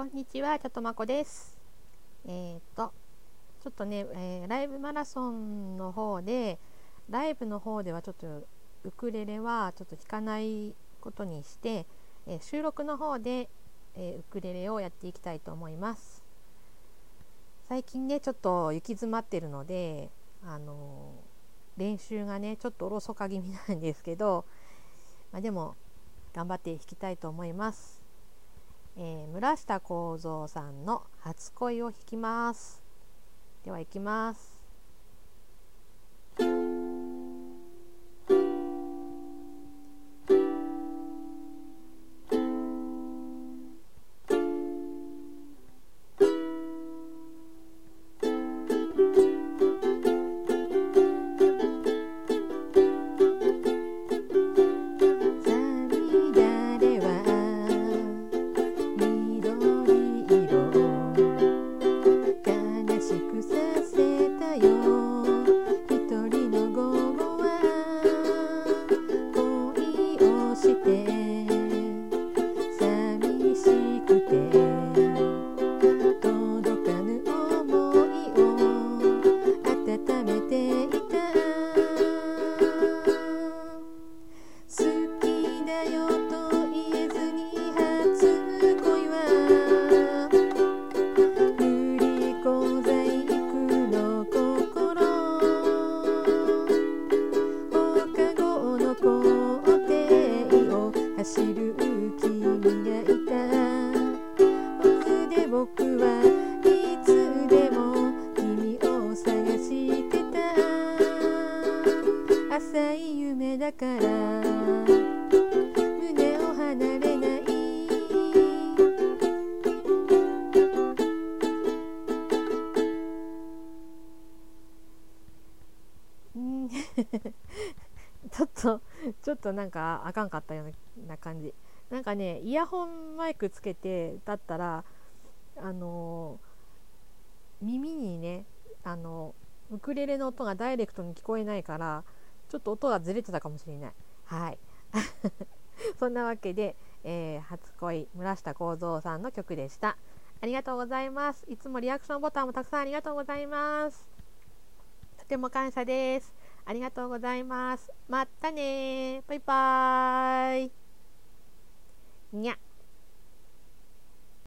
こんにちは、ちょっとまこです。えっ、と、ちょっとね、えーライブマラソンの方で、ライブの方ではちょっとウクレレはちょっと弾かないことにして、えー収録の方で、えウクレレをやっていきたいと思います。最近ね、ちょっと行き詰まってるので、あの練習がね、ちょっとおろそか気味なんですけど、まあ、でも、頑張って弾きたいと思います。村下幸三さんの初恋を弾きます。では行きます。して君がいた奥で僕はいつでも君を探してた。浅い夢だから。胸を離れない。うん。ちょっとちょっとなんかあかんかったような感じ。なんかねイヤホンマイクつけて歌ったらあの耳にねあのウクレレの音がダイレクトに聞こえないからちょっと音がずれてたかもしれない。はい。そんなわけで、えー初恋村下幸三さんの曲でした。ありがとうございます。いつもリアクションボタンもたくさんありがとうございます。とても感謝です。ありがとうございます。またねバイバーイ。にゃ